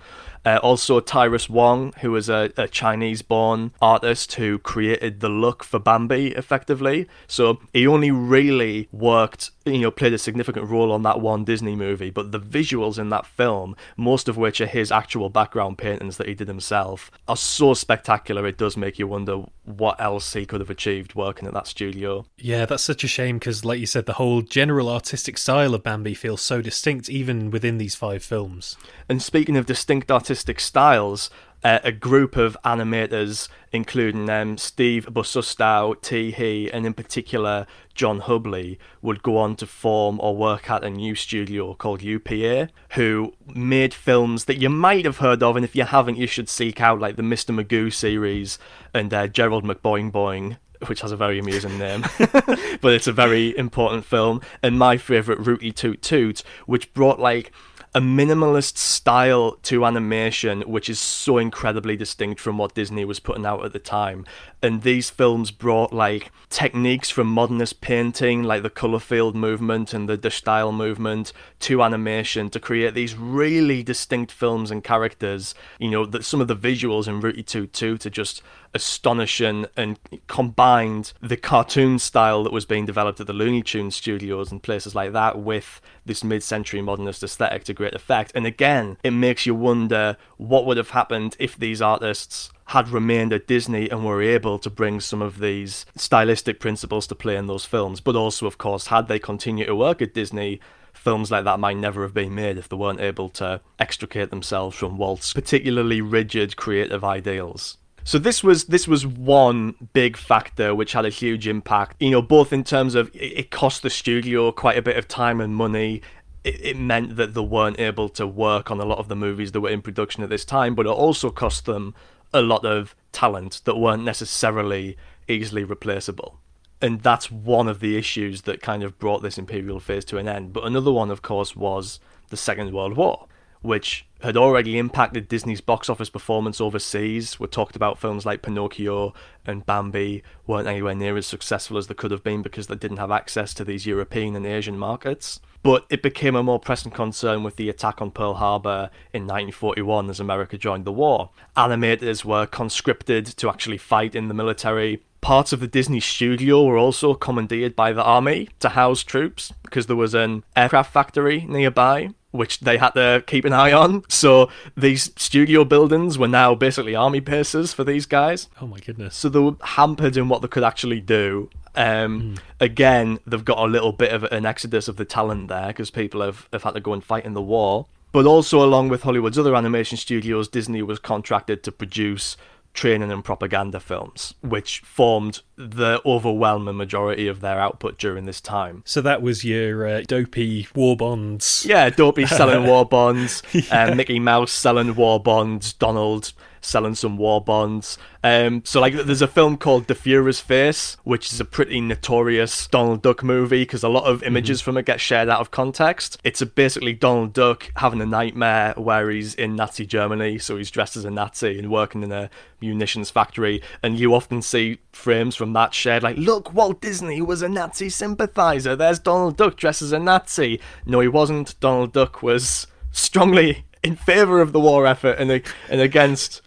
Uh, also, Tyrus Wong, who was a, a Chinese born artist who created the look for Bambi effectively. So he only really worked, you know, played a significant role on that one Disney movie, but the visuals in that film, most of which are his actual background paintings that he did himself, are so spectacular it does make you wonder what else he could have achieved working at that studio. Yeah, that's such a shame because, like you said, the whole general artistic style of Bambi feels so distinct even within these five films. And speaking of distinct artistic styles, uh, a group of animators, including um, Steve Bosustow, T. Hee, and in particular John Hubley, would go on to form or work at a new studio called UPA, who made films that you might have heard of, and if you haven't, you should seek out, like the Mr. Magoo series and uh, Gerald McBoing Boing which has a very amusing name, but it's a very important film. And my favourite, Rooty Toot Toot, which brought like a minimalist style to animation, which is so incredibly distinct from what Disney was putting out at the time. And these films brought like techniques from modernist painting, like the color field movement and the, De Stijl movement, to animation to create these really distinct films and characters. You know, that some of the visuals in Rooty Toot Toot are just astonishing and combined the cartoon style that was being developed at the Looney Tunes studios and places like that with this mid-century modernist aesthetic to great effect. And again, it makes you wonder what would have happened if these artists had remained at Disney and were able to bring some of these stylistic principles to play in those films. But also, of course, had they continued to work at Disney, films like that might never have been made if they weren't able to extricate themselves from Walt's particularly rigid creative ideals. So this was this was one big factor which had a huge impact. You know, both in terms of it cost the studio quite a bit of time and money. It, it meant that they weren't able to work on a lot of the movies that were in production at this time, but it also cost them a lot of talent that weren't necessarily easily replaceable. And that's one of the issues that kind of brought this imperial phase to an end. But another one, of course, was the Second World War which had already impacted Disney's box office performance overseas. We talked about films like Pinocchio and Bambi weren't anywhere near as successful as they could have been because they didn't have access to these European and Asian markets. But it became a more pressing concern with the attack on Pearl Harbor in 1941 as America joined the war. Animators were conscripted to actually fight in the military. Parts of the Disney studio were also commandeered by the army to house troops because there was an aircraft factory nearby which they had to keep an eye on. So these studio buildings were now basically army bases for these guys. Oh my goodness. So they were hampered in what they could actually do. Um, mm. Again, they've got a little bit of an exodus of the talent there because people have, have had to go and fight in the war. But also, along with Hollywood's other animation studios, Disney was contracted to produce training and propaganda films, which formed the overwhelming majority of their output during this time. So that was your uh, dopey war bonds. Yeah, dopey selling war bonds, yeah. uh, Mickey Mouse selling war bonds, Donald selling some war bonds. Um, so like, there's a film called The Fuhrer's Face, which is a pretty notorious Donald Duck movie because a lot of images mm-hmm. from it get shared out of context. It's a basically Donald Duck having a nightmare where he's in Nazi Germany, so he's dressed as a Nazi and working in a munitions factory, and you often see frames from that shared like, look, Walt Disney was a Nazi sympathizer. There's Donald Duck dressed as a Nazi. No, he wasn't. Donald Duck was strongly in favor of the war effort and and against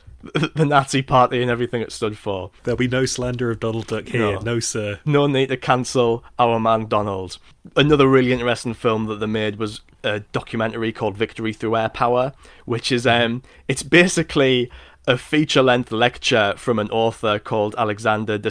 the Nazi party and everything it stood for. There'll be no slander of Donald Duck here, no, no sir. No need to cancel our man Donald. Another really interesting film that they made was a documentary called Victory Through Air Power, which is um, it's basically a feature length lecture from an author called Alexander de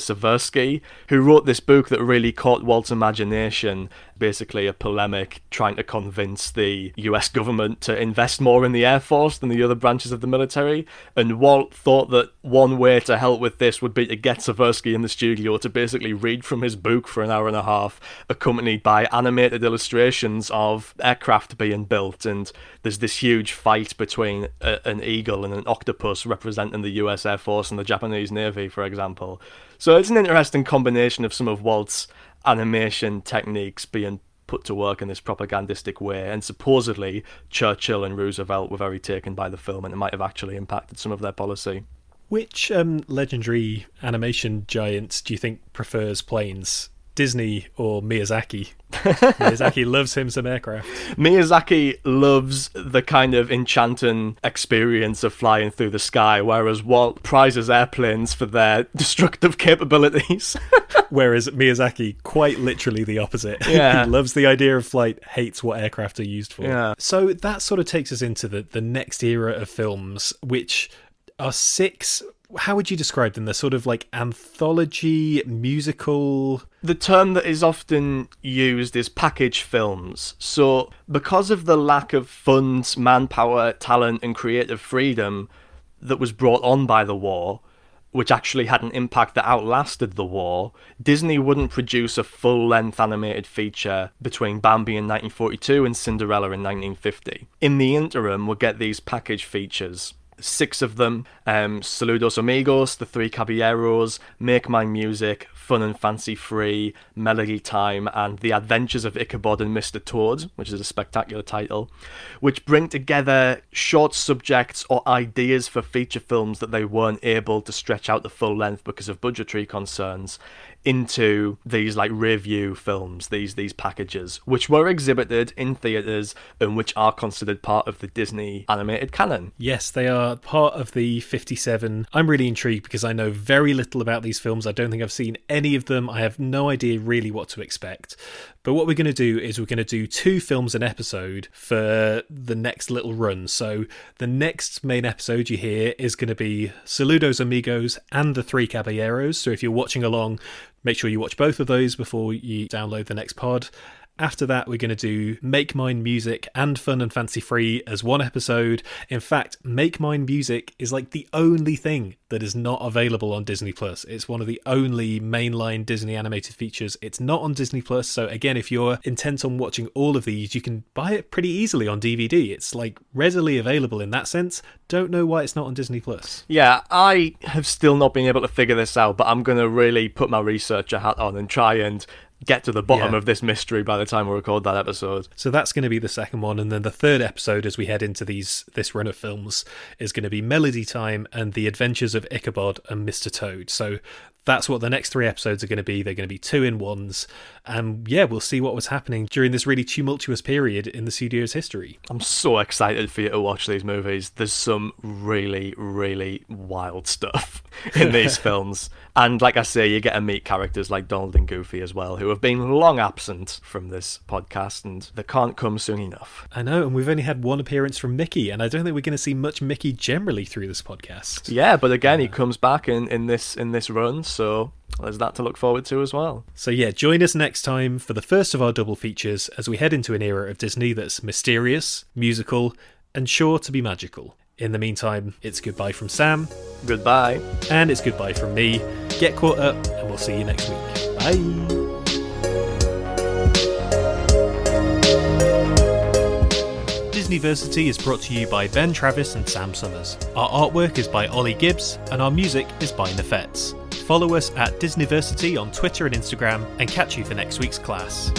who wrote this book that really caught Walt's imagination basically a polemic trying to convince the US government to invest more in the Air Force than the other branches of the military. And Walt thought that one way to help with this would be to get Seversky in the studio to basically read from his book for an hour and a half, accompanied by animated illustrations of aircraft being built. And there's this huge fight between a, an eagle and an octopus representing the US Air Force and the Japanese Navy, for example. So it's an interesting combination of some of Walt's animation techniques being put to work in this propagandistic way. And supposedly, Churchill and Roosevelt were very taken by the film, and it might have actually impacted some of their policy. Which um, legendary animation giant do you think prefers planes? Disney or Miyazaki. Miyazaki loves him some aircraft. Miyazaki loves the kind of enchanting experience of flying through the sky, whereas Walt prizes airplanes for their destructive capabilities. whereas Miyazaki, quite literally the opposite. Yeah. he loves the idea of flight, hates what aircraft are used for. Yeah. So that sort of takes us into the, the next era of films, which are six how would you describe them? They're sort of like anthology, musical. The term that is often used is package films. So, because of the lack of funds, manpower, talent, and creative freedom that was brought on by the war, which actually had an impact that outlasted the war, Disney wouldn't produce a full length animated feature between Bambi in 1942 and Cinderella in 1950. In the interim, we'll get these package features six of them um, Saludos Amigos, The Three Caballeros, Make Mine Music, Fun and Fancy Free, Melody Time, and The Adventures of Ichabod and Mr. Toad, which is a spectacular title, which bring together short subjects or ideas for feature films that they weren't able to stretch out the full length because of budgetary concerns into these like revue films, these these packages, which were exhibited in theaters and which are considered part of the Disney animated canon. Yes, they are part of the 57. I'm really intrigued because I know very little about these films. I don't think I've seen any of them. I have no idea really what to expect. But what we're going to do is we're going to do two films an episode for the next little run. So the next main episode you hear is going to be Saludos Amigos and The Three Caballeros. So if you're watching along, make sure you watch both of those before you download the next pod. After that, we're going to do Make Mine Music and Fun and Fancy Free as one episode. In fact, Make Mine Music is like the only thing that is not available on Disney Plus. It's one of the only mainline Disney animated features. It's not on Disney Plus, so again, if you're intent on watching all of these, you can buy it pretty easily on DVD. It's like readily available in that sense. Don't know why it's not on Disney Plus. Yeah, I have still not been able to figure this out, but I'm going to really put my researcher hat on and try and get to the bottom Yeah. of this mystery by the time we record that episode. So that's going to be the second one, and then the third episode, as we head into these this run of films, is going to be Melody Time and the Adventures of Ichabod and Mr. Toad. So that's what the next three episodes are going to be. They're going to be two in ones, and yeah, we'll see what was happening during this really tumultuous period in the studio's history. I'm so excited for you to watch these movies. There's some really, really wild stuff in these films. And like I say, you get to meet characters like Donald and Goofy as well, who have been long absent from this podcast and they can't come soon enough. I know, and we've only had one appearance from Mickey, and I don't think we're going to see much Mickey generally through this podcast. Yeah, but again, he comes back in, in this in this run, so there's that to look forward to as well. So, yeah, join us next time for the first of our double features as we head into an era of Disney that's mysterious, musical, and sure to be magical. In the meantime, it's goodbye from Sam, Goodbye. and it's goodbye from me. Get caught up, and we'll see you next week. Bye. Disneyversity is brought to you by Ben Travis and Sam Summers. Our artwork is by Ollie Gibbs, and our music is by Nefets. Follow us at Disneyversity on Twitter and Instagram, and catch you for next week's class.